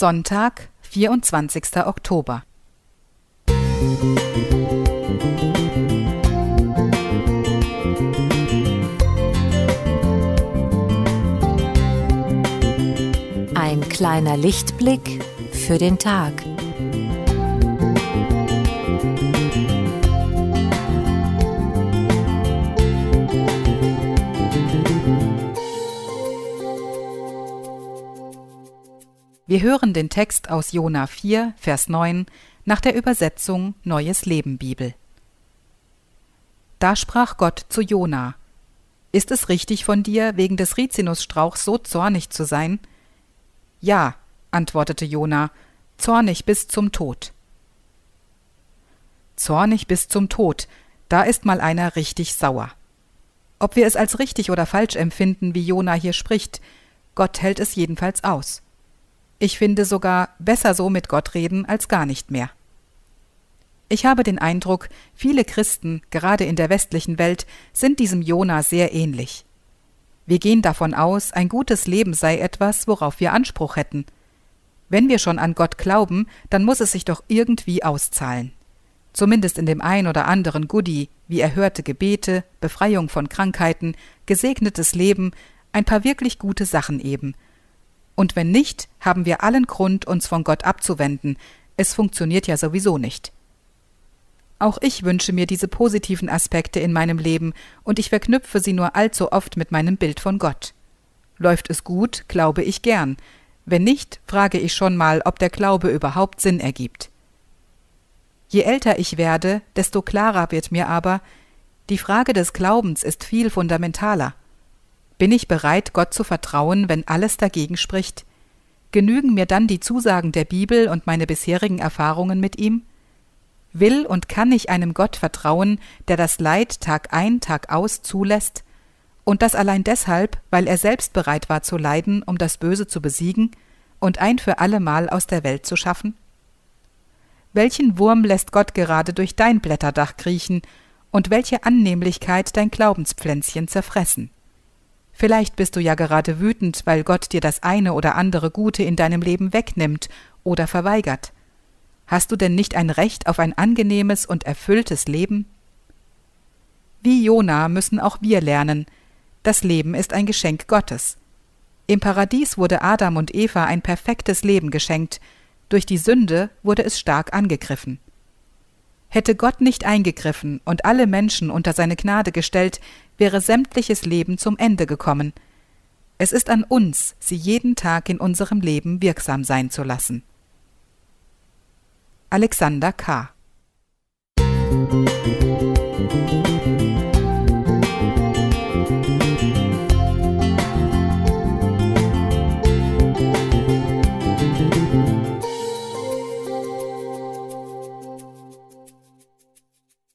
Sonntag, 24. Oktober. Ein kleiner Lichtblick für den Tag. Wir hören den Text aus Jona 4, Vers 9 nach der Übersetzung Neues Leben Bibel. Da sprach Gott zu Jona: Ist es richtig von dir, wegen des Rizinusstrauchs so zornig zu sein? Ja, antwortete Jona, zornig bis zum Tod. Zornig bis zum Tod, da ist mal einer richtig sauer. Ob wir es als richtig oder falsch empfinden, wie Jona hier spricht, Gott hält es jedenfalls aus. Ich finde sogar besser so mit Gott reden als gar nicht mehr. Ich habe den Eindruck, viele Christen, gerade in der westlichen Welt, sind diesem Jona sehr ähnlich. Wir gehen davon aus, ein gutes Leben sei etwas, worauf wir Anspruch hätten. Wenn wir schon an Gott glauben, dann muss es sich doch irgendwie auszahlen. Zumindest in dem ein oder anderen Goodie, wie erhörte Gebete, Befreiung von Krankheiten, gesegnetes Leben, ein paar wirklich gute Sachen eben – und wenn nicht, haben wir allen Grund, uns von Gott abzuwenden. Es funktioniert ja sowieso nicht. Auch ich wünsche mir diese positiven Aspekte in meinem Leben, und ich verknüpfe sie nur allzu oft mit meinem Bild von Gott. Läuft es gut, glaube ich gern. Wenn nicht, frage ich schon mal, ob der Glaube überhaupt Sinn ergibt. Je älter ich werde, desto klarer wird mir aber, die Frage des Glaubens ist viel fundamentaler. Bin ich bereit, Gott zu vertrauen, wenn alles dagegen spricht? Genügen mir dann die Zusagen der Bibel und meine bisherigen Erfahrungen mit ihm? Will und kann ich einem Gott vertrauen, der das Leid Tag ein, Tag aus zulässt? Und das allein deshalb, weil er selbst bereit war zu leiden, um das Böse zu besiegen und ein für allemal aus der Welt zu schaffen? Welchen Wurm lässt Gott gerade durch dein Blätterdach kriechen und welche Annehmlichkeit dein Glaubenspflänzchen zerfressen? Vielleicht bist du ja gerade wütend, weil Gott dir das eine oder andere Gute in deinem Leben wegnimmt oder verweigert. Hast du denn nicht ein Recht auf ein angenehmes und erfülltes Leben? Wie Jona müssen auch wir lernen, das Leben ist ein Geschenk Gottes. Im Paradies wurde Adam und Eva ein perfektes Leben geschenkt, durch die Sünde wurde es stark angegriffen. Hätte Gott nicht eingegriffen und alle Menschen unter seine Gnade gestellt, wäre sämtliches Leben zum Ende gekommen. Es ist an uns, sie jeden Tag in unserem Leben wirksam sein zu lassen. Alexander K.